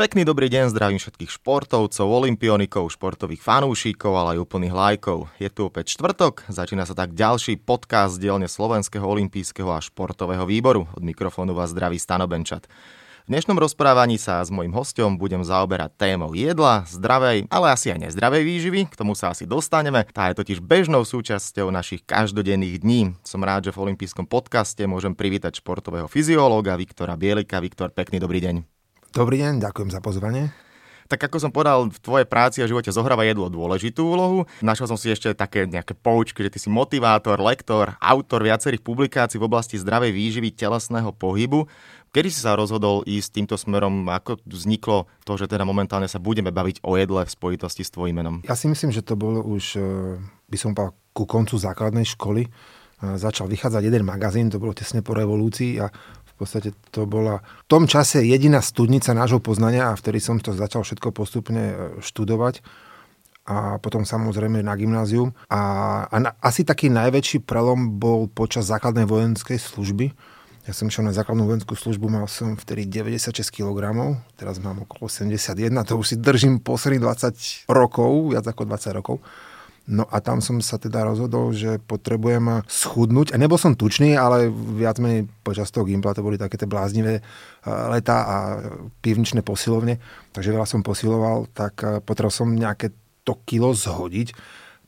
Pekný dobrý deň, zdravím všetkých športovcov, olimpionikov, športových fanúšikov, ale aj úplných lajkov. Je tu opäť štvrtok, začína sa tak ďalší podcast dielne Slovenského olimpijského a športového výboru. Od mikrofónu vás zdraví Stano Benčat. V dnešnom rozprávaní sa s mojim hostom budem zaoberať témou jedla, zdravej, ale asi aj nezdravej výživy, k tomu sa asi dostaneme. Tá je totiž bežnou súčasťou našich každodenných dní. Som rád, že v olympijskom podcaste môžem privítať športového fyziológa Viktora Bielika. Viktor, pekný dobrý deň. Dobrý deň, ďakujem za pozvanie. Tak ako som povedal, v tvojej práci a živote zohráva jedlo dôležitú úlohu. Našiel som si ešte také nejaké poučky, že ty si motivátor, lektor, autor viacerých publikácií v oblasti zdravej výživy, telesného pohybu. Kedy si sa rozhodol ísť týmto smerom? Ako vzniklo to, že teda momentálne sa budeme baviť o jedle v spojitosti s tvojím menom? Ja si myslím, že to bolo už, eh, by som povedal, ku koncu základnej školy. Eh, začal vychádzať jeden magazín, to bolo tesne po revolúcii a podstate to bola v tom čase jediná studnica nášho poznania a vtedy som to začal všetko postupne e, študovať a potom samozrejme na gymnázium. A, a na, asi taký najväčší prelom bol počas základnej vojenskej služby. Ja som išiel na základnú vojenskú službu, mal som vtedy 96 kg, teraz mám okolo 71, to už si držím posledných 20 rokov, viac ako 20 rokov. No a tam som sa teda rozhodol, že potrebujem schudnúť. A nebol som tučný, ale viac menej počas toho gimpla to boli také tie bláznivé e, leta a pivničné posilovne. Takže veľa som posiloval, tak e, potreboval som nejaké to kilo zhodiť,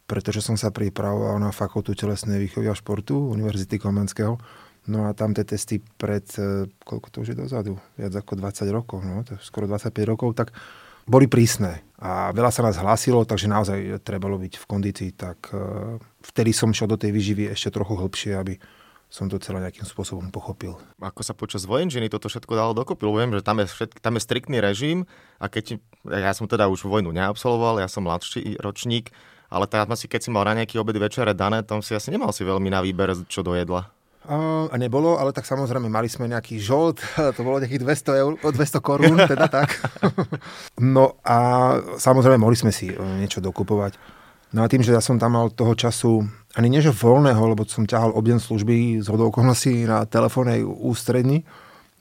pretože som sa pripravoval na fakultu telesnej výchovy a športu Univerzity Komenského. No a tam tie testy pred, e, koľko to už je dozadu, viac ako 20 rokov, no, to skoro 25 rokov, tak boli prísne a veľa sa nás hlásilo, takže naozaj trebalo byť v kondícii, tak e, vtedy som šiel do tej výživy ešte trochu hlbšie, aby som to celé nejakým spôsobom pochopil. Ako sa počas vojenčiny toto všetko dalo dokopy? Viem, že tam je, všetk, tam je striktný režim a keď, ja som teda už vojnu neabsolvoval, ja som mladší ročník, ale tam asi keď si mal raňajky, obedy, večere dané, tam si asi nemal si veľmi na výber, čo do jedla. A nebolo, ale tak samozrejme mali sme nejaký žolt, to bolo nejakých 200, eur, 200 korún, teda tak. No a samozrejme mohli sme si e, niečo dokupovať. No a tým, že ja som tam mal toho času ani nie že voľného, lebo som ťahal obden služby z okolností na telefónnej ústredni,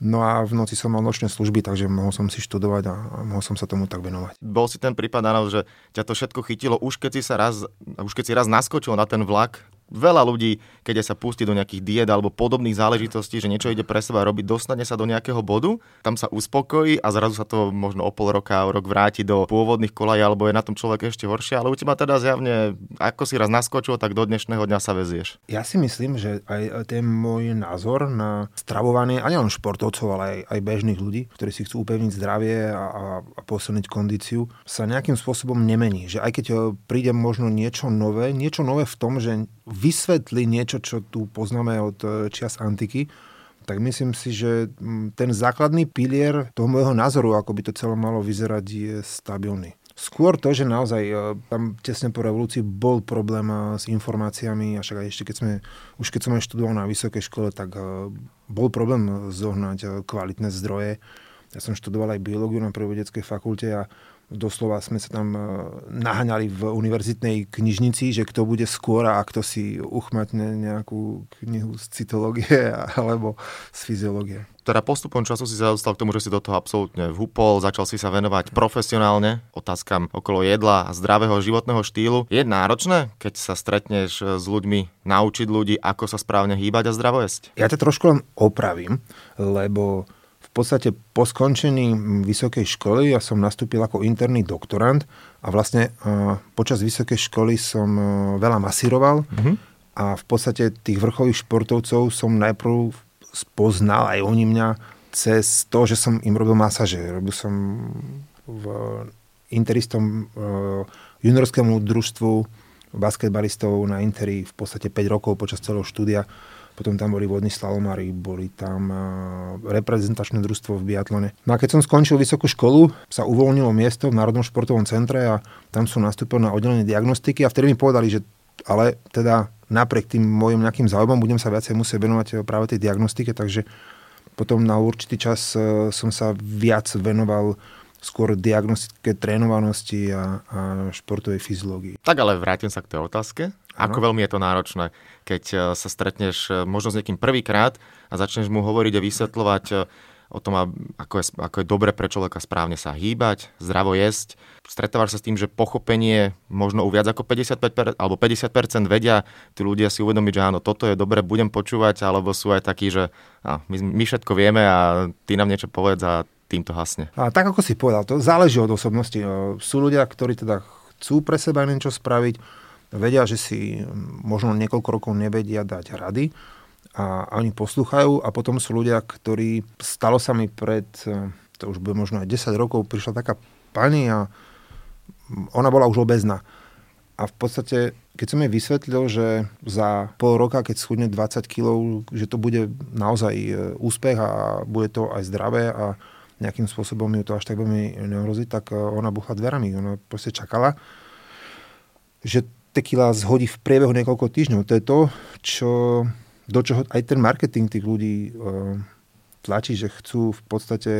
No a v noci som mal nočné služby, takže mohol som si študovať a mohol som sa tomu tak venovať. Bol si ten prípad, áno, že ťa to všetko chytilo, už keď si sa raz, už keď si raz naskočil na ten vlak, veľa ľudí, keď sa pustí do nejakých diet alebo podobných záležitostí, že niečo ide pre seba robiť, dostane sa do nejakého bodu, tam sa uspokojí a zrazu sa to možno o pol roka, o rok vráti do pôvodných kolají, alebo je na tom človek ešte horšie, ale u teba teda zjavne, ako si raz naskočil, tak do dnešného dňa sa vezieš. Ja si myslím, že aj ten môj názor na stravovanie, a nielen športovcov, ale aj, aj bežných ľudí, ktorí si chcú upevniť zdravie a, a, a posilniť kondíciu, sa nejakým spôsobom nemení. Že aj keď príde možno niečo nové, niečo nové v tom, že vysvetli niečo, čo tu poznáme od e, čias antiky, tak myslím si, že mm, ten základný pilier toho môjho názoru, ako by to celé malo vyzerať, je stabilný. Skôr to, že naozaj e, tam tesne po revolúcii bol problém e, s informáciami, a však aj ešte keď sme, už keď som študoval na vysokej škole, tak bol problém zohnať kvalitné zdroje. Ja som študoval aj biológiu na prírodeckej fakulte a doslova sme sa tam e, naháňali v univerzitnej knižnici, že kto bude skôr a kto si uchmatne nejakú knihu z cytológie alebo z fyziológie. Teda postupom času si sa dostal k tomu, že si do toho absolútne vhupol, začal si sa venovať profesionálne otázkam okolo jedla a zdravého životného štýlu. Je náročné, keď sa stretneš s ľuďmi, naučiť ľudí, ako sa správne hýbať a zdravo jesť? Ja to trošku len opravím, lebo podstate po skončení vysokej školy ja som nastúpil ako interný doktorant a vlastne počas vysokej školy som veľa masíroval mm-hmm. a v podstate tých vrcholých športovcov som najprv spoznal aj oni mňa cez to, že som im robil masaže. Robil som v interistom juniorskému družstvu basketbalistov na Interi v podstate 5 rokov počas celého štúdia potom tam boli vodní slalomári, boli tam reprezentačné družstvo v biatlone. No a keď som skončil vysokú školu, sa uvoľnilo miesto v Národnom športovom centre a tam som nastúpil na oddelenie diagnostiky a vtedy mi povedali, že ale teda napriek tým mojim nejakým záujmom budem sa viacej musieť venovať práve tej diagnostike, takže potom na určitý čas e, som sa viac venoval skôr diagnostike trénovanosti a, a športovej fyziológii. Tak ale vrátim sa k tej otázke. Ako veľmi je to náročné, keď e, sa stretneš e, možno s niekým prvýkrát a začneš mu hovoriť a vysvetľovať, e, o tom, ako je, ako je dobre pre človeka správne sa hýbať, zdravo jesť. Stretávaš sa s tým, že pochopenie možno u viac ako 55% alebo 50% vedia tí ľudia si uvedomiť, že áno, toto je dobre, budem počúvať, alebo sú aj takí, že á, my, my všetko vieme a ty nám niečo povedz a týmto hasne. A tak ako si povedal, to záleží od osobnosti. Sú ľudia, ktorí teda chcú pre seba niečo spraviť, vedia, že si možno niekoľko rokov nevedia dať rady a oni posluchajú a potom sú ľudia, ktorí, stalo sa mi pred, e, to už bude možno aj 10 rokov, prišla taká pani a ona bola už obezná. A v podstate, keď som jej vysvetlil, že za pol roka, keď schudne 20 kg, že to bude naozaj e, úspech a bude to aj zdravé a nejakým spôsobom ju to až tak veľmi nehrozí, tak e, ona buchla dverami. Ona proste čakala, že tequila zhodí v priebehu niekoľko týždňov. To je to, čo do čoho aj ten marketing tých ľudí uh, tlačí, že chcú v podstate,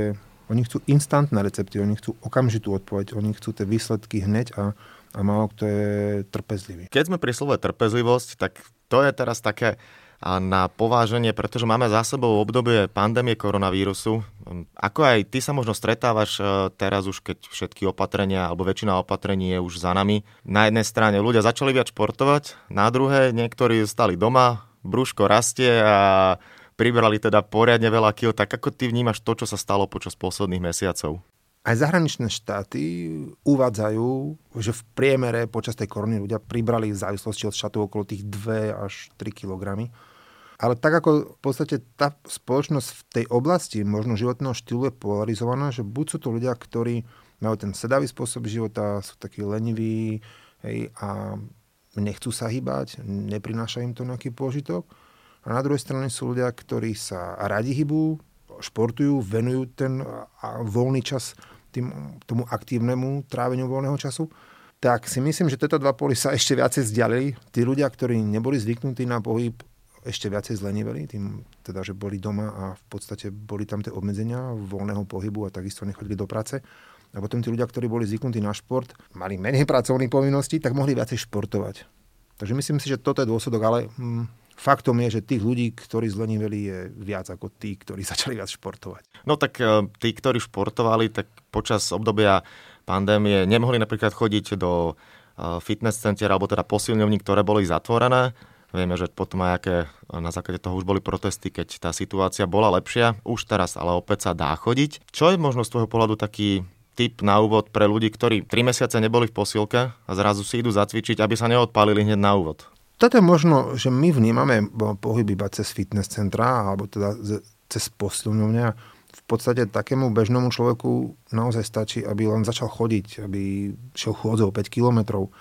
oni chcú instantné recepty, oni chcú okamžitú odpoveď, oni chcú tie výsledky hneď a, a málo kto je trpezlivý. Keď sme pri slove trpezlivosť, tak to je teraz také na pováženie, pretože máme za sebou obdobie pandémie koronavírusu. Ako aj ty sa možno stretávaš e, teraz už, keď všetky opatrenia alebo väčšina opatrení je už za nami. Na jednej strane ľudia začali viac športovať, na druhé niektorí stali doma, brúško rastie a pribrali teda poriadne veľa kil, tak ako ty vnímaš to, čo sa stalo počas posledných mesiacov? Aj zahraničné štáty uvádzajú, že v priemere počas tej korony ľudia pribrali v závislosti od štátu okolo tých 2 až 3 kg. Ale tak ako v podstate tá spoločnosť v tej oblasti možno životného štýlu je polarizovaná, že buď sú to ľudia, ktorí majú ten sedavý spôsob života, sú takí leniví hej, a nechcú sa hýbať, neprináša im to nejaký pôžitok. A na druhej strane sú ľudia, ktorí sa radi hýbu, športujú, venujú ten voľný čas tým, tomu aktívnemu tráveniu voľného času. Tak si myslím, že tieto dva poly sa ešte viacej vzdialili. Tí ľudia, ktorí neboli zvyknutí na pohyb, ešte viacej zleniveli, tým teda, že boli doma a v podstate boli tam tie obmedzenia voľného pohybu a takisto nechodili do práce. A potom tí ľudia, ktorí boli zvyknutí na šport, mali menej pracovných povinností, tak mohli viacej športovať. Takže myslím si, že toto je dôsledok, ale hm, faktom je, že tých ľudí, ktorí zleniveli, je viac ako tí, ktorí začali viac športovať. No tak e, tí, ktorí športovali, tak počas obdobia pandémie nemohli napríklad chodiť do e, fitness center alebo teda posilňovní, ktoré boli zatvorené. Vieme, že potom aj aké na základe toho už boli protesty, keď tá situácia bola lepšia. Už teraz ale opäť sa dá chodiť. Čo je možno z tvojho pohľadu taký tip na úvod pre ľudí, ktorí 3 mesiace neboli v posilke a zrazu si idú zacvičiť, aby sa neodpálili hneď na úvod? Toto je možno, že my vnímame pohyb iba cez fitness centra alebo teda cez posilňovňa. V podstate takému bežnému človeku naozaj stačí, aby len začal chodiť, aby šiel chôdzou 5 kilometrov.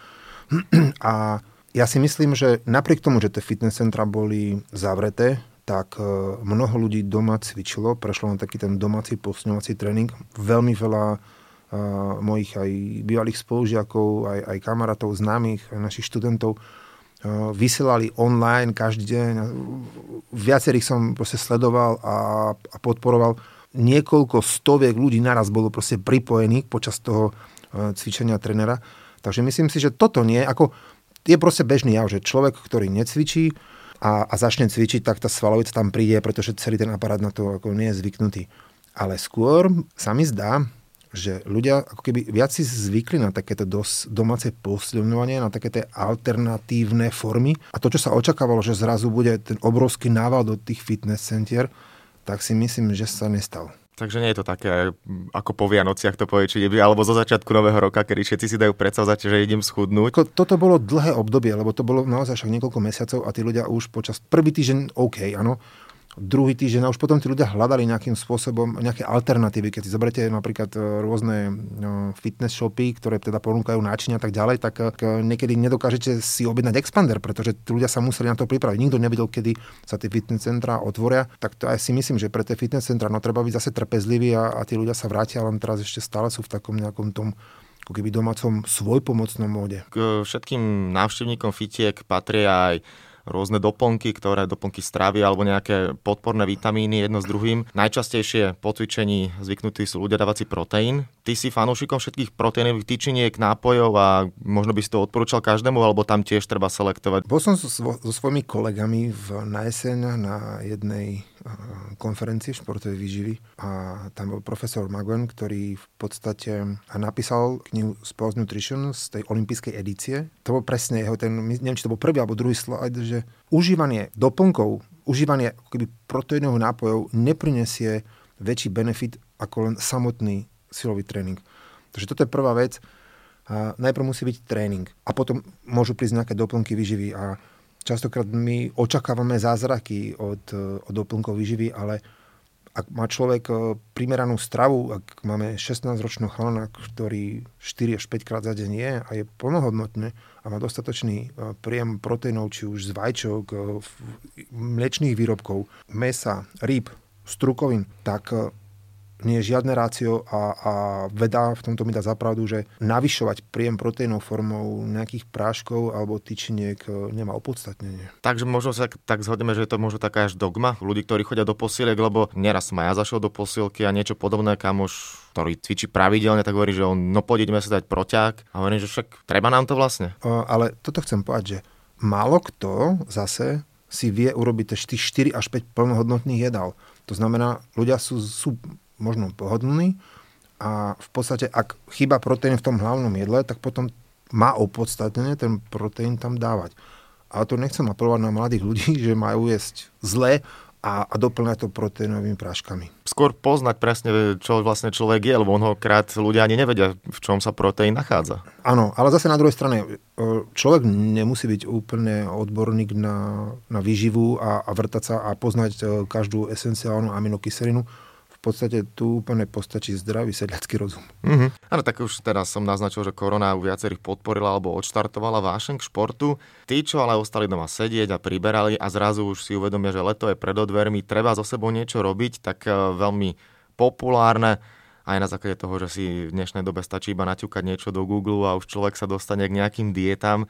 A ja si myslím, že napriek tomu, že tie fitness centra boli zavreté, tak e, mnoho ľudí doma cvičilo, prešlo na taký ten domáci posilňovací tréning. Veľmi veľa mojich aj bývalých spolužiakov, aj, aj kamarátov, známych, aj našich študentov vysielali online každý deň. Viacerých som proste sledoval a, a podporoval. Niekoľko stoviek ľudí naraz bolo proste pripojených počas toho cvičenia trenera. Takže myslím si, že toto nie, ako je proste bežný jav, že človek, ktorý necvičí a, a začne cvičiť, tak tá svalovica tam príde, pretože celý ten aparát na to ako nie je zvyknutý. Ale skôr sa mi zdá, že ľudia ako keby viac si zvykli na takéto dos, domáce posilňovanie, na také alternatívne formy. A to, čo sa očakávalo, že zrazu bude ten obrovský nával do tých fitness centier, tak si myslím, že sa nestal. Takže nie je to také, ako po Vianociach to povie, či alebo zo začiatku nového roka, kedy všetci si dajú predsavzať, že idem schudnúť. Toto bolo dlhé obdobie, lebo to bolo naozaj však niekoľko mesiacov a tí ľudia už počas prvý týždeň OK, áno, druhý týždeň a už potom tí ľudia hľadali nejakým spôsobom nejaké alternatívy. Keď si zoberiete napríklad e, rôzne no, fitness shopy, ktoré teda ponúkajú náčinia a tak ďalej, tak e, niekedy nedokážete si objednať expander, pretože tí ľudia sa museli na to pripraviť. Nikto nevedel, kedy sa tie fitness centra otvoria. Tak to aj si myslím, že pre tie fitness centra no, treba byť zase trpezlivý a, a tí ľudia sa vrátia, len teraz ešte stále sú v takom nejakom tom ako keby domácom svojpomocnom móde. K všetkým návštevníkom fitiek patria aj rôzne doplnky, ktoré doplnky stravy alebo nejaké podporné vitamíny jedno s druhým. Najčastejšie po cvičení zvyknutí sú ľudia dávať si proteín. Ty si fanúšikom všetkých proteínových tyčiniek, nápojov a možno by si to odporúčal každému, alebo tam tiež treba selektovať. Bol som so, so svojimi kolegami v, na jeseň na jednej konferencie športovej výživy a tam bol profesor Magwen, ktorý v podstate napísal knihu Sports Nutrition z tej olympijskej edície. To bol presne jeho ten, neviem, či to bol prvý alebo druhý slide, že užívanie doplnkov, užívanie keby proteínových nápojov neprinesie väčší benefit ako len samotný silový tréning. Takže toto je prvá vec. A najprv musí byť tréning a potom môžu prísť nejaké doplnky výživy a Častokrát my očakávame zázraky od, od doplnkov výživy, ale ak má človek e, primeranú stravu, ak máme 16-ročnú chalana, ktorý 4 až 5 krát za deň je a je plnohodnotný a má dostatočný e, príjem proteínov, či už z vajčok, mliečných výrobkov, mesa, rýb, strukovín, tak nie je žiadne rácio a, a veda v tomto mi dá zapravdu, že navyšovať príjem proteínov formou nejakých práškov alebo tyčiniek e, nemá opodstatnenie. Takže možno sa tak zhodneme, že je to možno taká až dogma ľudí, ktorí chodia do posiliek, lebo neraz aj ja zašiel do posilky a niečo podobné, kamoš ktorý cvičí pravidelne, tak hovorí, že on, no poďme sa dať proťák. A hovorím, že však treba nám to vlastne. O, ale toto chcem povedať, že málo kto zase si vie urobiť tých 4 až 5 plnohodnotných jedál. To znamená, ľudia sú, sú možno pohodlný a v podstate, ak chýba proteín v tom hlavnom jedle, tak potom má opodstatnenie ten proteín tam dávať. Ale to nechcem apelovať na mladých ľudí, že majú jesť zle a, a doplňať to proteínovými práškami. Skôr poznať presne, čo vlastne človek je, lebo mnohokrát ľudia ani nevedia, v čom sa proteín nachádza. Áno, ale zase na druhej strane, e, človek nemusí byť úplne odborník na, na výživu a, a vrtať sa a poznať e, každú esenciálnu aminokyselinu podstate tu úplne postačí zdravý sedľacký rozum. Mm-hmm. Áno, tak už teraz som naznačil, že korona u viacerých podporila alebo odštartovala vášeň k športu. Tí, čo ale ostali doma sedieť a priberali a zrazu už si uvedomia, že leto je pred odvermi, treba so sebou niečo robiť, tak e, veľmi populárne aj na základe toho, že si v dnešnej dobe stačí iba naťukať niečo do Google a už človek sa dostane k nejakým dietám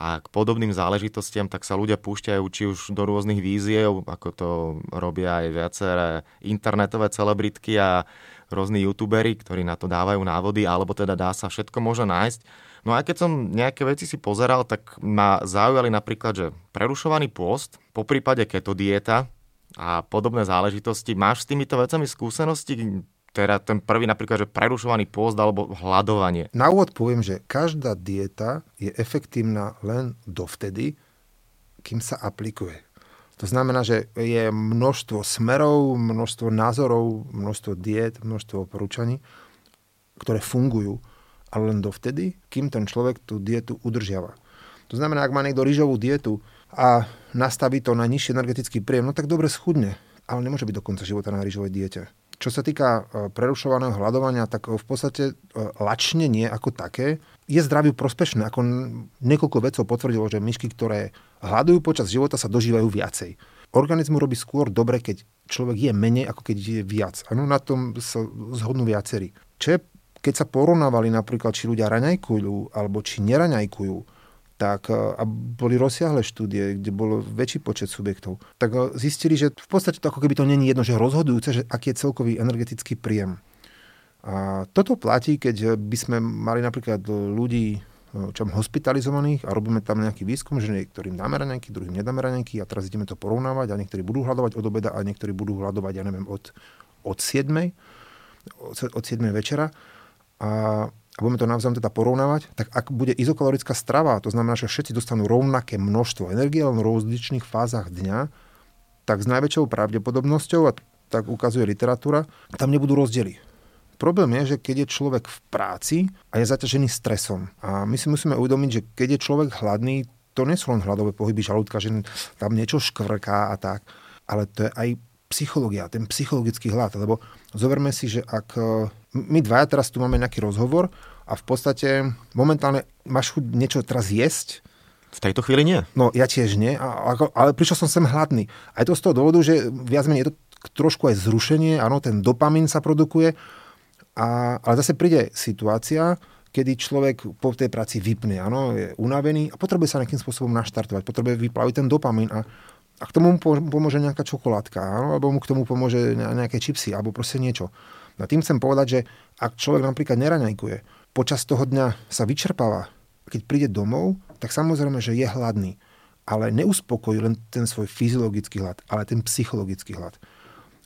a k podobným záležitostiam, tak sa ľudia púšťajú či už do rôznych víziev, ako to robia aj viaceré internetové celebritky a rôzni youtuberi, ktorí na to dávajú návody, alebo teda dá sa všetko môže nájsť. No a keď som nejaké veci si pozeral, tak ma zaujali napríklad, že prerušovaný pôst, po prípade keto dieta a podobné záležitosti. Máš s týmito vecami skúsenosti? Teda ten prvý napríklad, že prerušovaný pôst alebo hľadovanie. Na úvod poviem, že každá dieta je efektívna len dovtedy, kým sa aplikuje. To znamená, že je množstvo smerov, množstvo názorov, množstvo diet, množstvo oporúčaní, ktoré fungujú, ale len dovtedy, kým ten človek tú dietu udržiava. To znamená, ak má niekto rýžovú dietu a nastaví to na nižší energetický príjem, no tak dobre schudne, ale nemôže byť do konca života na rýžovej diete. Čo sa týka e, prerušovaného hľadovania, tak v podstate e, lačnenie ako také je zdraviu prospešné. Ako niekoľko vedcov potvrdilo, že myšky, ktoré hľadujú počas života, sa dožívajú viacej. Organizmu robí skôr dobre, keď človek je menej, ako keď je viac. Ano, na tom sa zhodnú viacerí. Čo je, keď sa porovnávali napríklad, či ľudia raňajkujú, alebo či neraňajkujú, tak, a boli rozsiahle štúdie, kde bolo väčší počet subjektov, tak zistili, že v podstate to ako keby to není jedno, že rozhodujúce, že aký je celkový energetický príjem. A toto platí, keď by sme mali napríklad ľudí čo hospitalizovaných a robíme tam nejaký výskum, že niektorým dáme raňajky, druhým nedáme raňajky a teraz ideme to porovnávať a niektorí budú hľadovať od obeda a niektorí budú hľadovať, ja neviem, od, od 7. Od, od 7. večera. A a budeme to navzájom teda porovnávať, tak ak bude izokalorická strava, to znamená, že všetci dostanú rovnaké množstvo energie, len v rozličných fázach dňa, tak s najväčšou pravdepodobnosťou, a tak ukazuje literatúra, tam nebudú rozdiely. Problém je, že keď je človek v práci a je zaťažený stresom. A my si musíme uvedomiť, že keď je človek hladný, to nie sú len hladové pohyby žalúdka, že tam niečo škvrká a tak, ale to je aj psychológia, ten psychologický hlad. Lebo zoberme si, že ak my dvaja teraz tu máme nejaký rozhovor a v podstate momentálne máš chuť niečo teraz jesť, v tejto chvíli nie. No ja tiež nie, a, ako, ale prišiel som sem hladný. A je to z toho dôvodu, že viac menej je to trošku aj zrušenie, áno, ten dopamín sa produkuje, a, ale zase príde situácia, kedy človek po tej práci vypne, áno, je unavený a potrebuje sa nejakým spôsobom naštartovať, potrebuje vyplaviť ten dopamín a, a k tomu mu pomôže nejaká čokoládka, alebo mu k tomu pomôže nejaké čipsy, alebo proste niečo. No tým chcem povedať, že ak človek napríklad neraňajkuje, počas toho dňa sa vyčerpáva, keď príde domov, tak samozrejme, že je hladný. ale neuspokojí len ten svoj fyziologický hlad, ale ten psychologický hlad.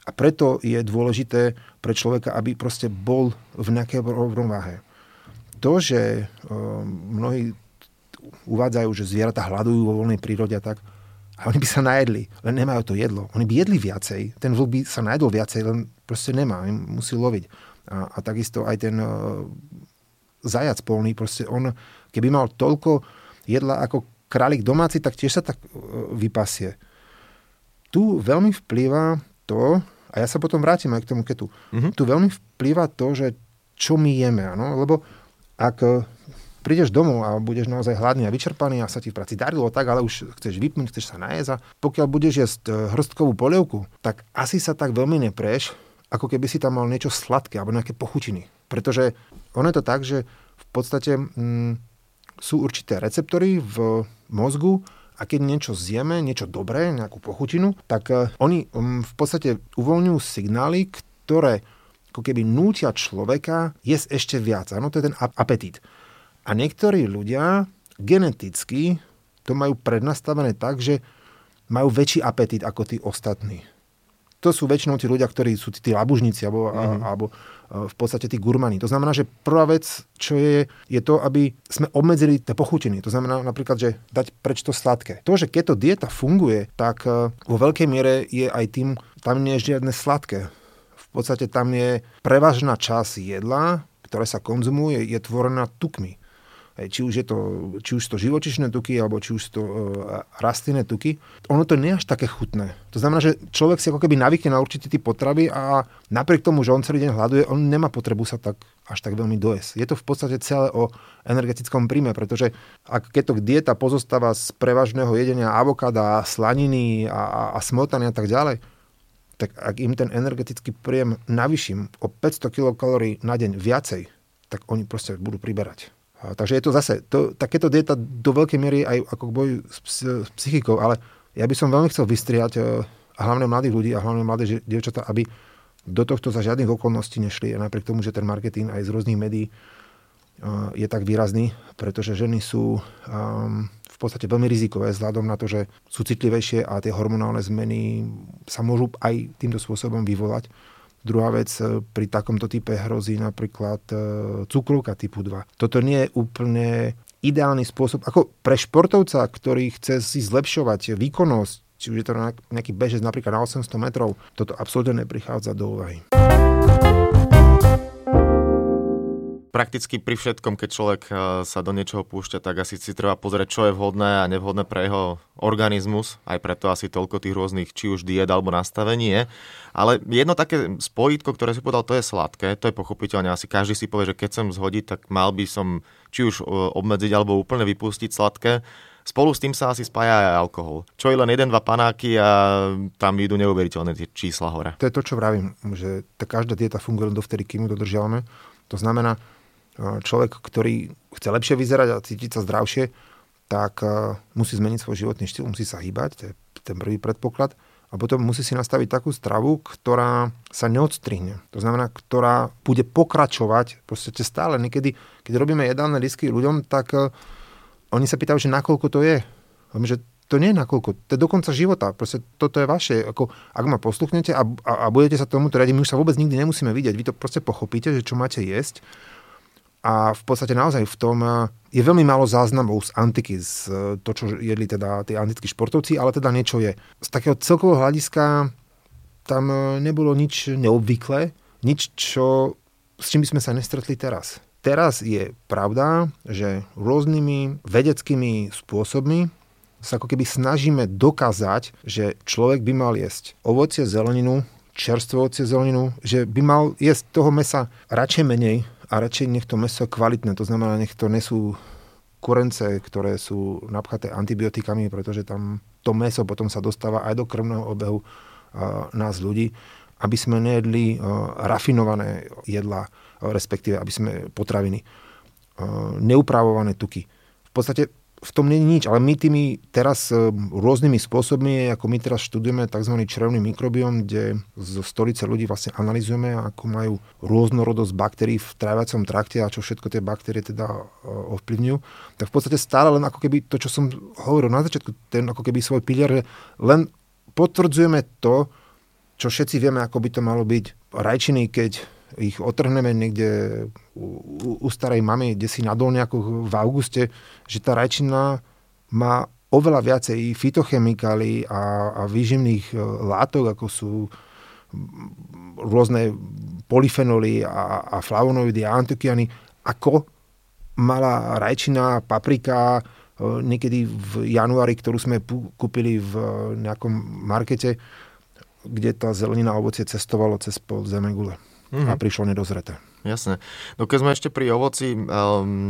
A preto je dôležité pre človeka, aby proste bol v nejakej rovnováhe. To, že mnohí uvádzajú, že zvieratá hľadujú vo voľnej prírode a tak, a oni by sa najedli, len nemajú to jedlo. Oni by jedli viacej, ten vlk by sa najedol viacej, len proste nemá, musí loviť. A, a takisto aj ten uh, zajac polný, proste on, keby mal toľko jedla ako králik domáci, tak tiež sa tak uh, vypasie. Tu veľmi vplýva to, a ja sa potom vrátim aj k tomu ketu, mm-hmm. tu veľmi vplýva to, že čo my jeme, ano? lebo ak prídeš domov a budeš naozaj hladný a vyčerpaný a sa ti v práci darilo tak, ale už chceš vypnúť, chceš sa najesť a pokiaľ budeš jesť e, hrstkovú polievku, tak asi sa tak veľmi nepreš, ako keby si tam mal niečo sladké alebo nejaké pochutiny. Pretože ono je to tak, že v podstate mm, sú určité receptory v mozgu, a keď niečo zjeme, niečo dobré, nejakú pochutinu, tak uh, oni um, v podstate uvoľňujú signály, ktoré ako keby nútia človeka jesť ešte viac. Áno, to je ten apetít. A niektorí ľudia geneticky to majú prednastavené tak, že majú väčší apetít ako tí ostatní. To sú väčšinou tí ľudia, ktorí sú tí, tí labužníci alebo, mm-hmm. alebo v podstate tí gurmani. To znamená, že prvá vec, čo je, je to, aby sme obmedzili tie pochutiny. To znamená napríklad, že dať preč to sladké. To, že keď to dieta funguje, tak e, vo veľkej miere je aj tým, tam nie je žiadne sladké. V podstate tam je prevažná časť jedla, ktoré sa konzumuje, je tvorená tukmi či už, je to, či už to živočišné tuky, alebo či už to uh, rastlinné tuky, ono to nie až také chutné. To znamená, že človek si ako keby navykne na určitý typ potravy a napriek tomu, že on celý deň hľaduje, on nemá potrebu sa tak až tak veľmi dojesť. Je to v podstate celé o energetickom príjme, pretože ak keď to dieta pozostáva z prevažného jedenia avokáda, slaniny a, a smotany a tak ďalej, tak ak im ten energetický príjem navyším o 500 kilokalórií na deň viacej, tak oni proste budú priberať. A, takže je to zase, to, takéto dieta do veľkej miery aj ako boj s, s psychikou, ale ja by som veľmi chcel vystriať e, hlavne mladých ľudí a hlavne mladé dievčatá, aby do tohto za žiadnych okolností nešli. A napriek tomu, že ten marketing aj z rôznych médií uh, je tak výrazný, pretože ženy sú um, v podstate veľmi rizikové vzhľadom na to, že sú citlivejšie a tie hormonálne zmeny sa môžu aj týmto spôsobom vyvolať. Druhá vec, e, pri takomto type hrozí napríklad e, cukrovka typu 2. Toto nie je úplne ideálny spôsob, ako pre športovca, ktorý chce si zlepšovať výkonnosť, či už je to nejaký bežec napríklad na 800 metrov, toto absolútne neprichádza do úvahy prakticky pri všetkom, keď človek e, sa do niečoho púšťa, tak asi si treba pozrieť, čo je vhodné a nevhodné pre jeho organizmus. Aj preto asi toľko tých rôznych, či už diet alebo nastavení je. Ale jedno také spojitko, ktoré si povedal, to je sladké. To je pochopiteľne. Asi každý si povie, že keď chcem zhodiť, tak mal by som či už e, obmedziť alebo úplne vypustiť sladké. Spolu s tým sa asi spája aj alkohol. Čo je len jeden, dva panáky a tam idú neuveriteľné tie čísla hore. To je to, čo vravím, že tá každá dieta funguje len dovtedy, kým ju dodržiavame. To znamená, človek, ktorý chce lepšie vyzerať a cítiť sa zdravšie, tak musí zmeniť svoj životný štýl, musí sa hýbať, to je ten prvý predpoklad. A potom musí si nastaviť takú stravu, ktorá sa neodstrihne. To znamená, ktorá bude pokračovať proste stále. Niekedy, keď robíme jedálne risky ľuďom, tak oni sa pýtajú, že nakoľko to je. Že to nie je nakoľko, to je do konca života. Proste toto je vaše. Ako, ak ma posluchnete a, a, a budete sa tomu riadiť, my už sa vôbec nikdy nemusíme vidieť. Vy to proste pochopíte, že čo máte jesť a v podstate naozaj v tom eh, je veľmi málo záznamov z antiky, z eh, to, čo jedli teda tí antickí športovci, ale teda niečo je. Z takého celkového hľadiska tam eh, nebolo nič neobvyklé, nič, čo, s čím by sme sa nestretli teraz. Teraz je pravda, že rôznymi vedeckými spôsobmi sa ako keby snažíme dokázať, že človek by mal jesť ovocie, zeleninu, čerstvé ovocie, zeleninu, že by mal jesť toho mesa radšej menej, a radšej nech to meso kvalitné, to znamená, nech to nesú kurence, ktoré sú napchaté antibiotikami, pretože tam to meso potom sa dostáva aj do krvného obehu nás ľudí, aby sme nejedli rafinované jedlá, respektíve aby sme potraviny, neupravované tuky. V podstate v tom nie je nič, ale my tými teraz e, rôznymi spôsobmi, ako my teraz študujeme tzv. črevný mikrobióm, kde zo stolice ľudí vlastne analizujeme, ako majú rôznorodosť baktérií v tráviacom trakte a čo všetko tie baktérie teda e, ovplyvňujú, tak v podstate stále len ako keby to, čo som hovoril na začiatku, ten ako keby svoj pilier, len potvrdzujeme to, čo všetci vieme, ako by to malo byť. Rajčiny, keď ich otrhneme niekde u, u starej mamy, kde si na dolniakoch v auguste, že tá rajčina má oveľa viacej fitochemikálií a, a výživných e, látok, ako sú rôzne polyfenoly a, a flavonoidy a antokiany, ako mala rajčina, paprika, e, niekedy v januári, ktorú sme kúpili v nejakom markete, kde tá zelenina a ovocie cestovalo cez pol zemegule mm-hmm. a prišlo nedozreté. Jasne. No keď sme ešte pri ovoci, um,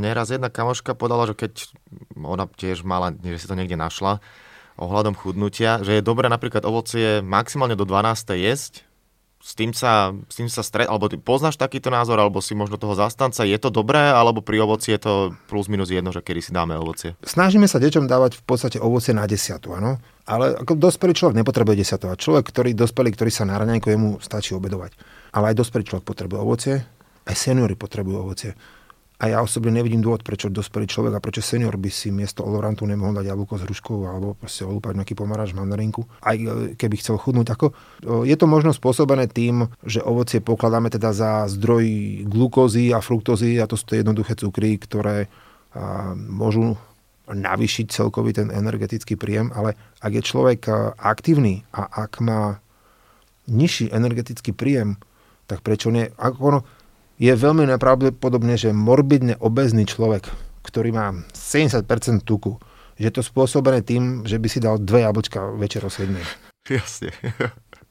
neraz jedna kamoška podala, že keď ona tiež mala, že si to niekde našla, ohľadom chudnutia, že je dobré napríklad ovocie maximálne do 12. jesť, s tým sa, s tým sa stret, alebo ty poznáš takýto názor, alebo si možno toho zastanca, je to dobré, alebo pri ovoci je to plus minus jedno, že kedy si dáme ovocie? Snažíme sa deťom dávať v podstate ovocie na desiatu, áno. Ale ako dospelý človek nepotrebuje desiatovať. Človek, ktorý dospelý, ktorý sa na raňajku, jemu stačí obedovať. Ale aj dospelý človek potrebuje ovocie, aj seniory potrebujú ovocie. A ja osobne nevidím dôvod, prečo dospelý človek a prečo senior by si miesto olorantu nemohol dať jablko s hruškou alebo proste olúpať nejaký pomaráč, mandarinku, aj e, keby chcel chudnúť. Ako, je to možno spôsobené tým, že ovocie pokladáme teda za zdroj glukózy a fruktózy a to sú tie jednoduché cukry, ktoré môžu navýšiť celkový ten energetický príjem, ale ak je človek aktívny a ak má nižší energetický príjem, tak prečo nie? Ako ono, je veľmi nepravdepodobné, že morbidne obezný človek, ktorý má 70% tuku, že to spôsobené tým, že by si dal dve jablčka večer o 7. Jasne.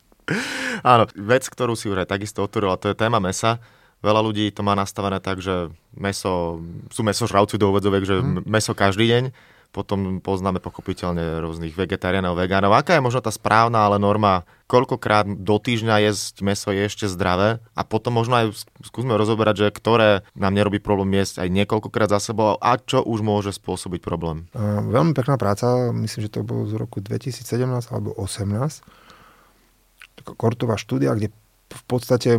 Áno, vec, ktorú si už aj takisto otvorila, to je téma mesa. Veľa ľudí to má nastavené tak, že meso, sú mesožravci do úvedzoviek, že hmm. meso každý deň potom poznáme pochopiteľne rôznych vegetariánov, vegánov. Aká je možno tá správna ale norma, koľkokrát do týždňa jesť meso je ešte zdravé a potom možno aj skúsme rozoberať, že ktoré nám nerobí problém jesť aj niekoľkokrát za sebou a čo už môže spôsobiť problém. Veľmi pekná práca, myslím, že to bolo z roku 2017 alebo 2018. Taká kortová štúdia, kde v podstate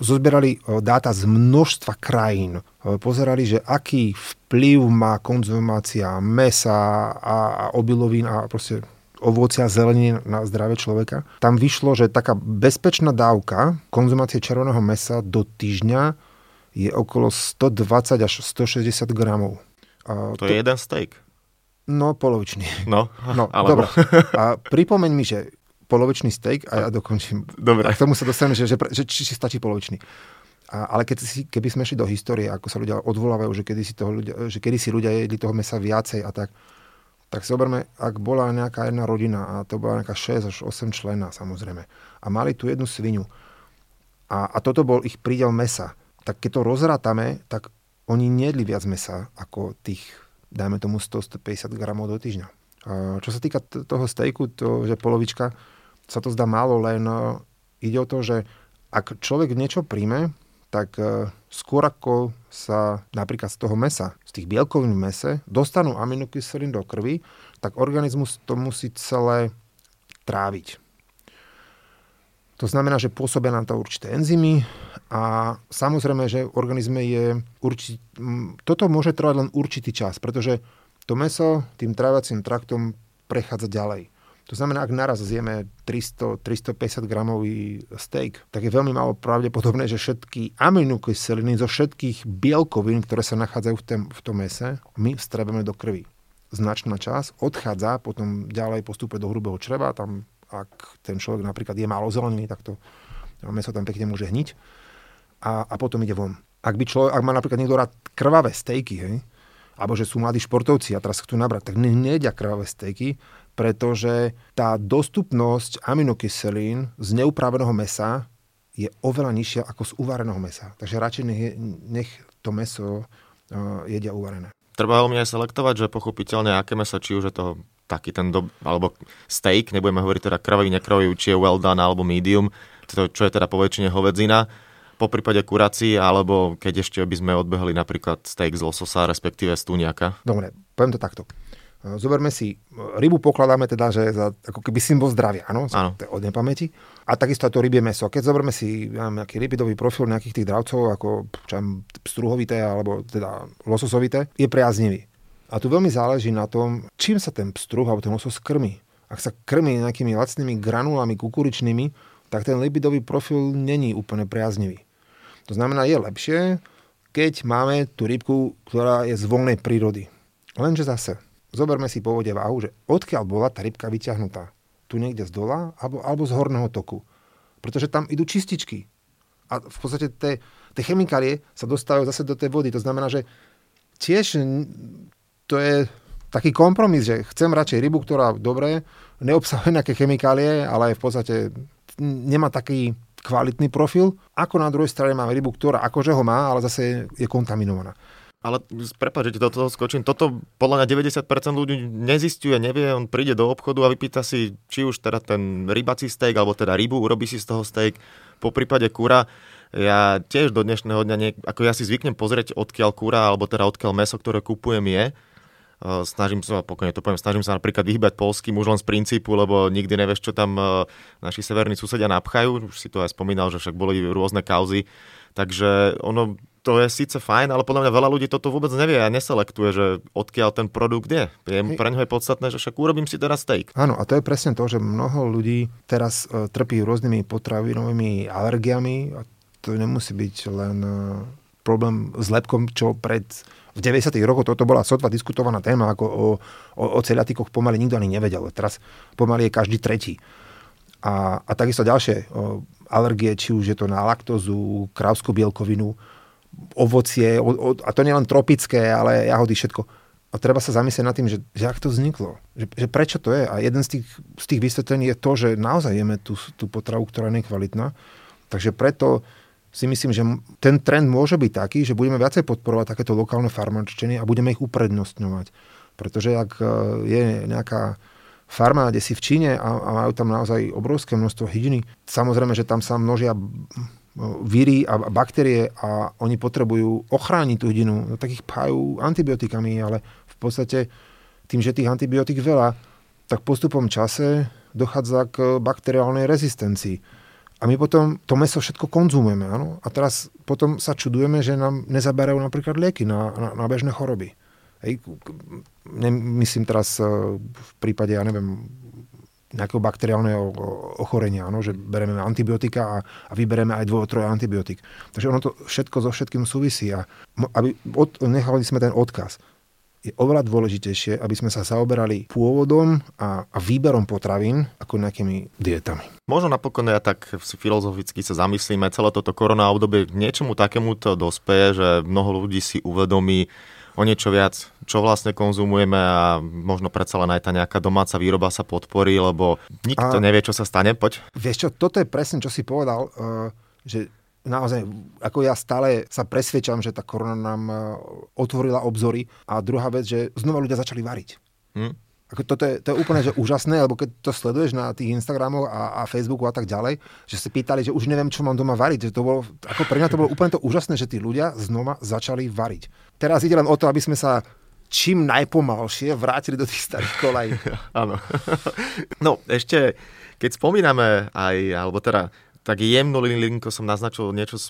zozberali e, dáta z množstva krajín. E, pozerali, že aký vplyv má konzumácia mesa a obilovín a proste ovocia, zelení na zdravie človeka. Tam vyšlo, že taká bezpečná dávka konzumácie červeného mesa do týždňa je okolo 120 až 160 gramov. A to, to je jeden steak? No, polovičný. No, no alebo... Dobre. A pripomeň mi, že polovičný steak a ja dokončím. Dobre. A k tomu sa dostaneme, že, že, že či, či stačí polovičný. A, ale keď si, keby sme šli do histórie, ako sa ľudia odvolávajú, že kedy si, toho ľudia, že kedy si ľudia jedli toho mesa viacej a tak, tak si oberme, ak bola nejaká jedna rodina a to bola nejaká 6 až 8 člena samozrejme a mali tu jednu svinu a, a toto bol ich prídel mesa, tak keď to rozrátame, tak oni nejedli viac mesa ako tých, dajme tomu 100-150 gramov do týždňa. A čo sa týka toho stejku, to, že polovička, sa to zdá málo, len e, ide o to, že ak človek niečo príjme, tak e, skôr ako sa napríklad z toho mesa, z tých bielkovín v mese, dostanú aminokyselín do krvi, tak organizmus to musí celé tráviť. To znamená, že pôsobia nám to určité enzymy a samozrejme, že v organizme je určitý... Toto môže trvať len určitý čas, pretože to meso tým trávacím traktom prechádza ďalej. To znamená, ak naraz zjeme 300-350 gramový steak, tak je veľmi málo pravdepodobné, že všetky aminokyseliny zo všetkých bielkovín, ktoré sa nachádzajú v, tom, v tom mese, my vstrebeme do krvi. Značná časť odchádza, potom ďalej postupuje do hrubého čreva, tam ak ten človek napríklad je málo zeleniny, tak to meso tam pekne môže hniť a, a potom ide von. Ak, by človek, ak má napríklad niekto rád krvavé stejky, hej, alebo že sú mladí športovci a teraz chcú nabrať, tak nejedia krvavé stejky, pretože tá dostupnosť aminokyselín z neupraveného mesa je oveľa nižšia ako z uvareného mesa. Takže radšej nech, nech to meso uh, jedia uvarené. Treba veľmi aj selektovať, že pochopiteľne aké meso, či už je to taký ten do, alebo steak, nebudeme hovoriť teda krvavý, nekrvavý, či je well done alebo medium, to, čo je teda po väčšine hovedzina, po prípade kurací, alebo keď ešte by sme odbehli napríklad steak z lososa, respektíve z tuniaka. Dobre, poviem to takto. Zoberme si, rybu pokladáme teda, že za ako keby symbol zdravia, áno, áno. od nepamäti. A takisto aj to rybie meso. Keď zoberme si ja, nejaký rybidový profil nejakých tých dravcov, ako čam, struhovité alebo teda lososovité, je priaznivý. A tu veľmi záleží na tom, čím sa ten pstruh alebo ten losos krmi. Ak sa krmi nejakými lacnými granulami kukuričnými, tak ten lipidový profil není úplne priaznivý. To znamená, je lepšie, keď máme tú rybku, ktorá je z voľnej prírody. Lenže zase, zoberme si po vode váhu, že odkiaľ bola tá rybka vyťahnutá. Tu niekde z dola alebo, alebo z horného toku. Pretože tam idú čističky. A v podstate tie, tie chemikálie sa dostávajú zase do tej vody. To znamená, že tiež to je taký kompromis, že chcem radšej rybu, ktorá dobre neobsahuje nejaké chemikálie, ale v podstate nemá taký kvalitný profil, ako na druhej strane máme rybu, ktorá akože ho má, ale zase je kontaminovaná. Ale prepáč, že do toho skočím. Toto podľa mňa 90% ľudí nezistuje, nevie, on príde do obchodu a vypýta si, či už teda ten rybací steak, alebo teda rybu, urobí si z toho steak, po prípade kura. Ja tiež do dnešného dňa, nie, ako ja si zvyknem pozrieť, odkiaľ kura, alebo teda odkiaľ meso, ktoré kupujem je, snažím sa, pokojne to poviem, snažím sa napríklad vyhybať polským už len z princípu, lebo nikdy nevieš, čo tam naši severní susedia napchajú. Už si to aj spomínal, že však boli rôzne kauzy. Takže ono, to je síce fajn, ale podľa mňa veľa ľudí toto vôbec nevie a neselektuje, že odkiaľ ten produkt je. je pre ňoho je podstatné, že však urobím si teraz steak. Áno, a to je presne to, že mnoho ľudí teraz uh, trpí rôznymi potravinovými alergiami a to nemusí byť len uh, problém s lepkom, čo pred v 90. rokoch toto bola sotva diskutovaná téma, ako o, o, o celiatikoch pomaly nikto ani nevedel. Teraz pomaly je každý tretí. A, a takisto ďalšie o, alergie, či už je to na laktózu, krávskú bielkovinu, ovocie, a to nielen tropické, ale jahody, všetko. A treba sa zamyslieť nad tým, že, že ak to vzniklo, že, že prečo to je. A jeden z tých, z tých vysvetlení je to, že naozaj jeme tú, tú potravu, ktorá je nekvalitná. Takže preto si myslím, že ten trend môže byť taký, že budeme viacej podporovať takéto lokálne farmačteny a budeme ich uprednostňovať. Pretože ak e, je nejaká farma, kde si v Číne a, a majú tam naozaj obrovské množstvo hydiny, samozrejme, že tam sa množia víry a baktérie a oni potrebujú ochrániť tú hydinu, no tak ich pájú antibiotikami, ale v podstate tým, že tých antibiotík veľa, tak postupom čase dochádza k bakteriálnej rezistencii a my potom to meso všetko konzumujeme. Áno? A teraz potom sa čudujeme, že nám nezaberajú napríklad lieky na, na, na bežné choroby. Hej, myslím teraz e, v prípade, ja neviem, nejakého bakteriálneho ochorenia, áno, že bereme antibiotika a, a vybereme aj dvoch, troje antibiotik. Takže ono to všetko so všetkým súvisí. A aby od, nechali sme ten odkaz je oveľa dôležitejšie, aby sme sa zaoberali pôvodom a, a výberom potravín ako nejakými dietami. Možno napokon ja tak filozoficky sa zamyslíme, celé toto korona obdobie k niečomu takému to dospeje, že mnoho ľudí si uvedomí o niečo viac, čo vlastne konzumujeme a možno predsa len aj tá nejaká domáca výroba sa podporí, lebo nikto a, nevie, čo sa stane. Poď. Vieš čo, toto je presne, čo si povedal, uh, že naozaj, ako ja stále sa presvedčam, že tá korona nám e, otvorila obzory. A druhá vec, že znova ľudia začali variť. Hm? Ako toto je, to je úplne že úžasné, lebo keď to sleduješ na tých Instagramoch a, a Facebooku a tak ďalej, že si pýtali, že už neviem, čo mám doma variť. Že to bolo, ako pre mňa to bolo úplne to úžasné, že tí ľudia znova začali variť. Teraz ide len o to, aby sme sa čím najpomalšie vrátili do tých starých kolají. Áno. No, ešte, keď spomíname aj, alebo teda tak jemnú linku som naznačil niečo z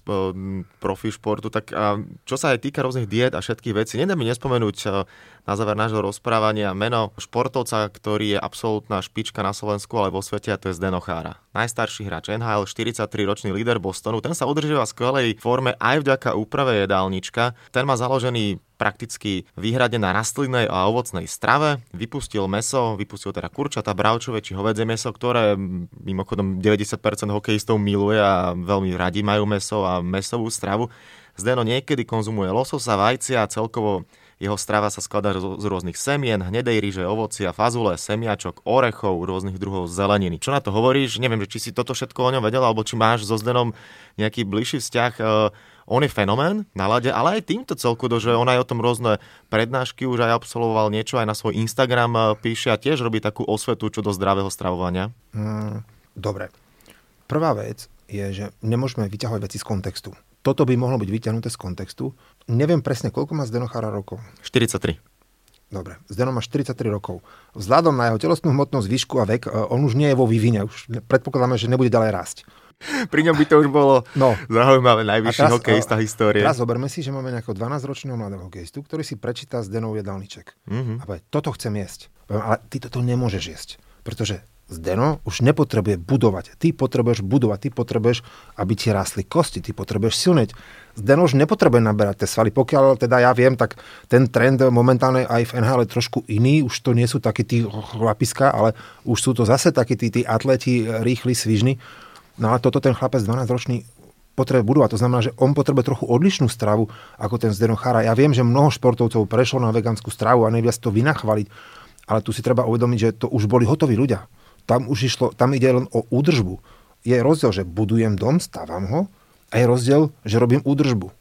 profi športu, tak čo sa aj týka rôznych diet a všetkých vecí, nedá mi nespomenúť na záver nášho rozprávania meno športovca, ktorý je absolútna špička na Slovensku, ale vo svete a to je Zdeno Chára. Najstarší hráč NHL, 43-ročný líder Bostonu, ten sa udržiava v skvelej forme aj vďaka úprave jedálnička. Ten má založený prakticky výhrade na rastlinnej a ovocnej strave. Vypustil meso, vypustil teda kurčata, bravčové či hovedzie meso, ktoré mimochodom 90% hokejistov miluje a veľmi radi majú meso a mesovú stravu. Zdeno niekedy konzumuje lososa, vajcia a celkovo jeho strava sa skladá z rôznych semien, hnedej ryže, ovocia, fazule, semiačok, orechov, rôznych druhov zeleniny. Čo na to hovoríš? Neviem, či si toto všetko o ňom vedel, alebo či máš so Zdenom nejaký bližší vzťah on je fenomén na lade, ale aj týmto celku, že on aj o tom rôzne prednášky už aj absolvoval niečo, aj na svoj Instagram eh, píše a tiež robí takú osvetu čo do zdravého stravovania. Mm, dobre. Prvá vec je, že nemôžeme vyťahovať veci z kontextu. Toto by mohlo byť vyťahnuté z kontextu. Neviem presne, koľko má Zdenochára rokov. 43. Dobre, Zdeno má 43 rokov. Vzhľadom na jeho telesnú hmotnosť, výšku a vek, e, on už nie je vo vývine. Už predpokladáme, že nebude ďalej rásť. Pri ňom by to už bolo no. zaujímavé, najvyšší teraz, hokejista histórie. Teraz zoberme si, že máme nejakého 12-ročného mladého hokejistu, ktorý si prečíta z denov jedálniček. Mm-hmm. A povie, toto chcem jesť. Poviem, ale ty toto nemôžeš jesť, pretože Zdeno už nepotrebuje budovať. Ty potrebuješ budovať, ty potrebuješ, aby ti rastli kosti, ty potrebuješ silneť. Zdeno už nepotrebuje naberať tie svaly. Pokiaľ teda ja viem, tak ten trend momentálne aj v NHL je trošku iný. Už to nie sú takí tí chlapiska, ale už sú to zase takí tí, tí atleti rýchli, svižní No ale toto ten chlapec 12-ročný potrebuje budovať. To znamená, že on potrebuje trochu odlišnú stravu ako ten Zdeno Chara. Ja viem, že mnoho športovcov prešlo na vegánsku stravu a nevia si to vynachvaliť, ale tu si treba uvedomiť, že to už boli hotoví ľudia. Tam už išlo, tam ide len o údržbu. Je rozdiel, že budujem dom, stávam ho a je rozdiel, že robím údržbu.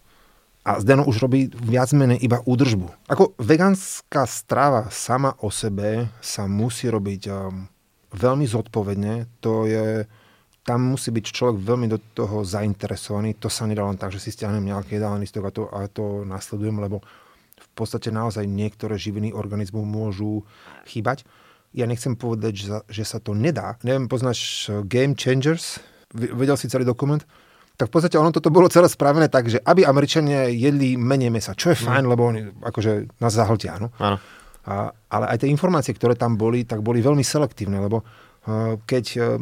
A Zdeno už robí viac menej iba údržbu. Ako vegánska strava sama o sebe sa musí robiť um, veľmi zodpovedne. To je tam musí byť človek veľmi do toho zainteresovaný. To sa nedá len tak, že si stiahnem nejaký jedálny listok a to, a to nasledujem, lebo v podstate naozaj niektoré živiny organizmu môžu chýbať. Ja nechcem povedať, že sa, že sa to nedá. Neviem, poznáš eh, Game Changers? Vedel si celý dokument? Tak v podstate ono toto bolo celé spravené tak, že aby Američania jedli menej mesa, čo je fajn, mm. lebo oni akože nás zahltia, no. Áno. A, ale aj tie informácie, ktoré tam boli, tak boli veľmi selektívne, lebo uh, keď uh,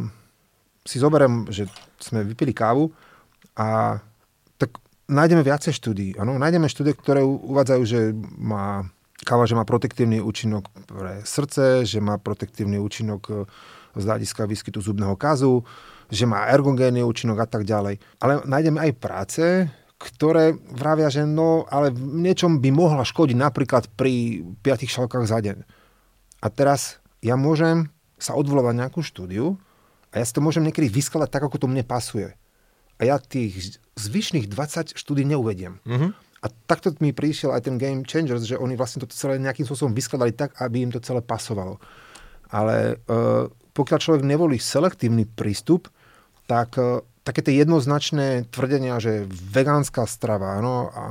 si zoberiem, že sme vypili kávu a tak nájdeme viacej štúdí. Ano? Nájdeme štúdie, ktoré uvádzajú, že má káva, že má protektívny účinok pre srdce, že má protektívny účinok e, z hľadiska výskytu zubného kazu, že má ergogénny účinok a tak ďalej. Ale nájdeme aj práce, ktoré vravia, že no, ale v niečom by mohla škodiť napríklad pri 5 šalkách za deň. A teraz ja môžem sa odvolovať nejakú štúdiu, a ja si to môžem niekedy vyskladať tak, ako to mne pasuje. A ja tých zvyšných 20 štúdí neuvediem. Mm-hmm. A takto mi prišiel aj ten Game Changers, že oni vlastne to celé nejakým spôsobom vyskladali tak, aby im to celé pasovalo. Ale uh, pokiaľ človek nevolí selektívny prístup, tak uh, také tie jednoznačné tvrdenia, že vegánska strava, áno, a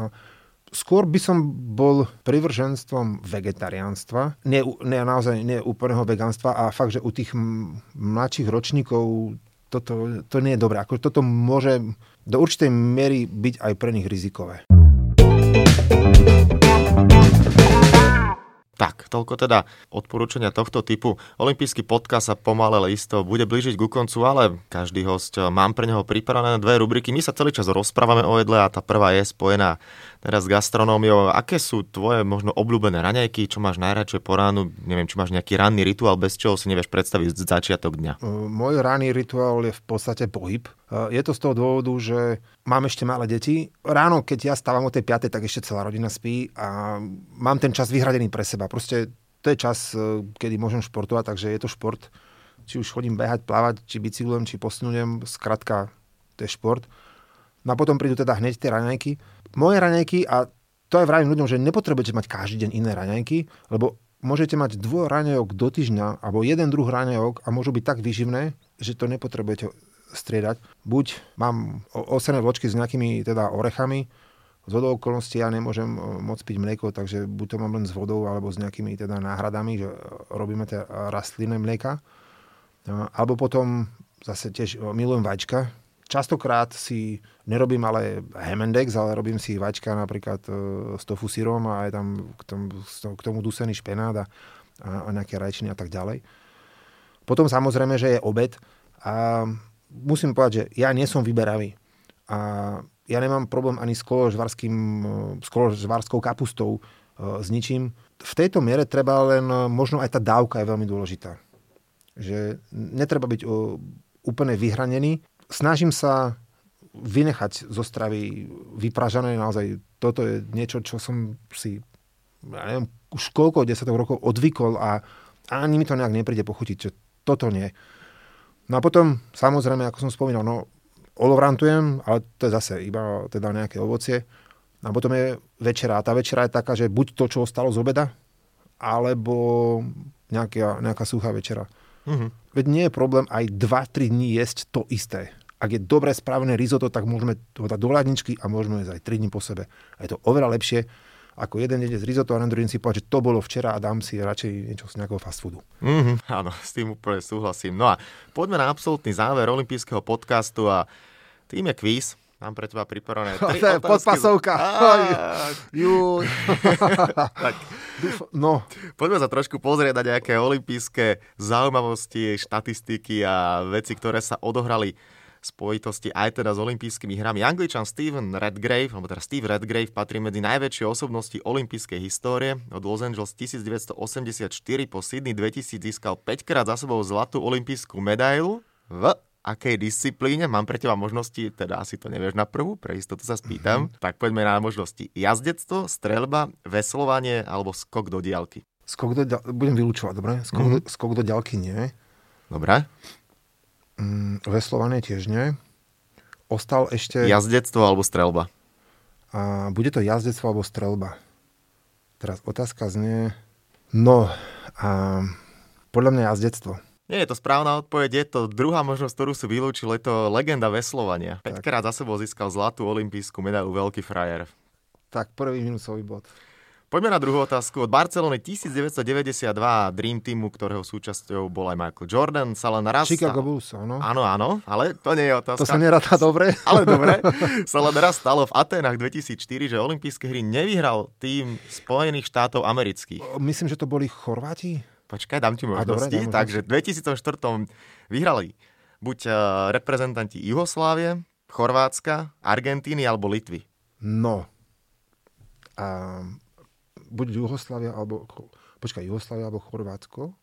skôr by som bol privrženstvom vegetariánstva, nie, nie naozaj nie úplného vegánstva a fakt, že u tých mladších ročníkov toto, to nie je dobré. Ako toto môže do určitej miery byť aj pre nich rizikové. Tak, toľko teda odporúčania tohto typu. Olympijský podcast sa pomalé isto bude blížiť ku koncu, ale každý host eh, mám pre neho pripravené dve rubriky. My sa celý čas rozprávame o jedle a tá prvá je spojená teraz s gastronómiou. Aké sú tvoje možno obľúbené raňajky? Čo máš najradšej po ránu? Neviem, či máš nejaký ranný rituál, bez čoho si nevieš predstaviť začiatok dňa. Môj ranný rituál je v podstate pohyb. Je to z toho dôvodu, že mám ešte malé deti. Ráno, keď ja stávam o tej 5, tak ešte celá rodina spí a mám ten čas vyhradený pre seba. Proste to je čas, kedy môžem športovať, takže je to šport. Či už chodím behať, plávať, či bicyklujem, či posunujem, skratka, to je šport. No a potom prídu teda hneď tie raňajky. Moje raňajky, a to aj vravím ľuďom, že nepotrebujete mať každý deň iné raňajky, lebo môžete mať dvo raňajok do týždňa, alebo jeden druh raňajok a môžu byť tak vyživné, že to nepotrebujete striedať. Buď mám osené vločky s nejakými teda orechami, z vodou okolností ja nemôžem e, môcť piť mlieko, takže buď to mám len s vodou alebo s nejakými teda náhradami, že robíme tie rastlinné mlieka. Alebo potom zase tiež e, milujem vačka. Častokrát si nerobím ale Hemendex, ale robím si vačka napríklad e, s tofu sírom a je tam k tomu, k tomu dusený špenát a, a nejaké rajčiny a tak ďalej. Potom samozrejme, že je obed a musím povedať, že ja nie som vyberavý. A ja nemám problém ani s koložvárskou kapustou, e, s ničím. V tejto miere treba len, e, možno aj tá dávka je veľmi dôležitá. Že netreba byť e, úplne vyhranený. Snažím sa vynechať zo stravy vypražané. Naozaj toto je niečo, čo som si ja neviem, už koľko desatok rokov odvykol a ani mi to nejak nepríde pochutiť, že toto nie. No a potom, samozrejme, ako som spomínal, no olovrantujem, ale to je zase iba teda nejaké ovocie. A potom je večera. A tá večera je taká, že buď to, čo ostalo z obeda, alebo nejaká, nejaká suchá večera. Uh-huh. Veď nie je problém aj 2-3 dní jesť to isté. Ak je dobre spravené risotto, tak môžeme to dať do hľadničky a môžeme jesť aj 3 dní po sebe. A je to oveľa lepšie, ako jeden jede z risotto a na druhý si povedať, že to bolo včera a dám si radšej niečo z nejakého fast foodu. Mm-hmm, áno, s tým úplne súhlasím. No a poďme na absolútny záver olympijského podcastu a tým je kvíz. Mám pre teba pripravené tri To je otázky. podpasovka. Tak, No, poďme sa trošku pozrieť na nejaké olympijské zaujímavosti, štatistiky a veci, ktoré sa odohrali spojitosti aj teda s olympijskými hrami. Angličan Steven Redgrave, alebo teda Steve Redgrave patrí medzi najväčšie osobnosti olympijskej histórie. Od Los Angeles 1984 po Sydney 2000 získal 5 krát za sebou zlatú olympijskú medailu v akej disciplíne. Mám pre teba možnosti, teda asi to nevieš na prvú, pre istotu sa spýtam. Mm-hmm. Tak poďme na možnosti. Jazdectvo, streľba, veslovanie alebo skok do diaľky. skok do ďal... budem vylúčovať, dobre? Skok, Mhm. do, skok do ďalky nie. Dobre? Mm, veslovanie tiež nie. Ostal ešte... Jazdectvo alebo streľba. A bude to jazdectvo alebo strelba. Teraz otázka znie... No, a podľa mňa jazdectvo. Nie je to správna odpoveď, je to druhá možnosť, ktorú si vylúčil, je to legenda veslovania. 5 krát za sebou získal zlatú olympijskú medailu Veľký frajer. Tak, prvý minusový bod. Poďme na druhú otázku. Od Barcelony 1992 Dream Teamu, ktorého súčasťou bol aj Michael Jordan, sa len raz... Chicago Bulls, áno. Áno, áno, ale to nie je otázka. To sa neráta dobre. Ale dobre, sa len raz stalo v Atenách 2004, že olympijské hry nevyhral tým Spojených štátov amerických. Myslím, že to boli Chorváti. Počkaj, dám ti dobre, možnosti. Takže v 2004 vyhrali buď eh, reprezentanti Jugoslávie, Chorvátska, Argentíny alebo Litvy. No. A buď Juhoslavia, alebo... Počkaj, Juhoslavia alebo Chorvátsko?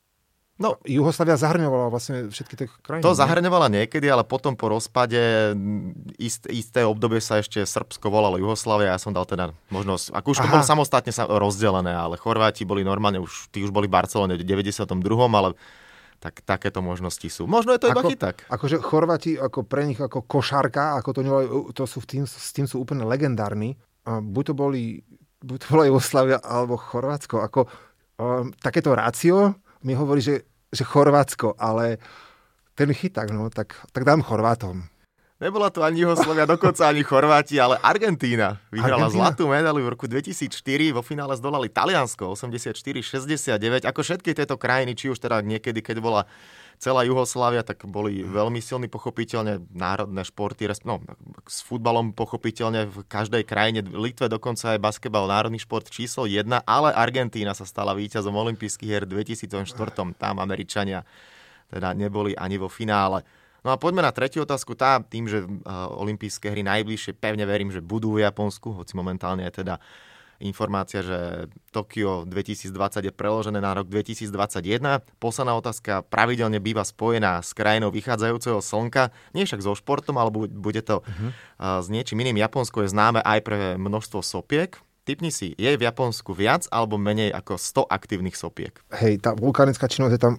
No, Juhoslavia zahrňovala vlastne všetky tie krajiny. to nie? zahrňovala niekedy, ale potom po rozpade mm, ist, isté obdobie sa ešte Srbsko volalo Jugoslávia, ja som dal teda možnosť, ako už to Aha. bolo samostatne sa rozdelené, ale Chorváti boli normálne, už, tí už boli v Barcelone v 92., ale tak takéto možnosti sú. Možno je to iba Ako- chyták. Akože Chorvati, ako pre nich ako košarka, ako to, to sú v tým, s tým sú úplne legendárni. Buď to boli, buď to bola Jugoslavia alebo Chorvátsko. Ako, um, takéto rácio mi hovorí, že, že Chorvátsko, ale ten chyták, no, tak, tak dám Chorvátom. Nebola to ani Juhoslavia, dokonca ani Chorváti, ale Argentína vyhrala Argentína? zlatú medailu v roku 2004. Vo finále zdolali Taliansko 84-69. Ako všetky tieto krajiny, či už teda niekedy, keď bola celá Juhoslávia, tak boli veľmi silní pochopiteľne národné športy, no, s futbalom pochopiteľne v každej krajine, v Litve dokonca aj basketbal národný šport číslo 1, ale Argentína sa stala víťazom olympijských hier v 2004. Tam Američania teda neboli ani vo finále. No a poďme na tretiu otázku. Tá, tým, že uh, olympijské hry najbližšie, pevne verím, že budú v Japonsku, hoci momentálne je teda informácia, že Tokio 2020 je preložené na rok 2021. Posledná otázka pravidelne býva spojená s krajinou vychádzajúceho slnka, nie však so športom, ale bu- bude to uh-huh. uh, s niečím iným. Japonsko je známe aj pre množstvo sopiek. Typni si, je v Japonsku viac alebo menej ako 100 aktívnych sopiek? Hej, tá vulkanická činnosť je tam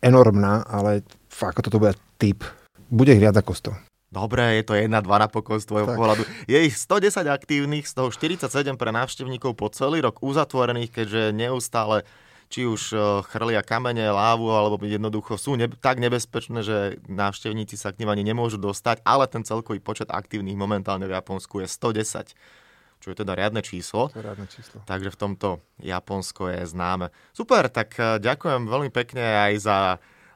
enormná, ale fakt, toto bude typ. Bude ich viac ako 100. Dobre, je to 1-2 napokon z tvojho Tak. pohľadu. Je ich 110 aktívnych, z toho 47 pre návštevníkov po celý rok uzatvorených, keďže neustále či už eh, chrlia kamene, lávu, alebo jednoducho sú ne- tak nebezpečné, že návštevníci sa k nim ani nemôžu dostať, ale ten celkový počet aktívnych momentálne v Japonsku je 110, čo je teda riadne číslo. To rádne číslo. Takže v tomto Japonsko je známe. Super, tak eh, ďakujem veľmi pekne aj za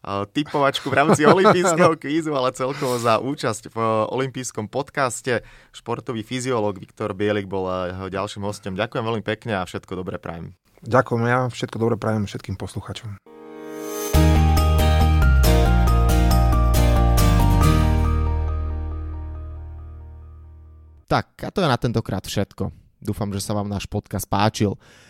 typovačku v rámci olympijského kvízu, ale celkovo za účasť v olympijskom podcaste. Športový fyziológ Viktor Bielik bol eh, jeho ďalším hostom. Ďakujem veľmi pekne a všetko dobré prajem. Ďakujem ja, všetko dobre prajem všetkým posluchačom. Tak, a to je na tentokrát všetko. Dúfam, že sa vám náš podcast páčil.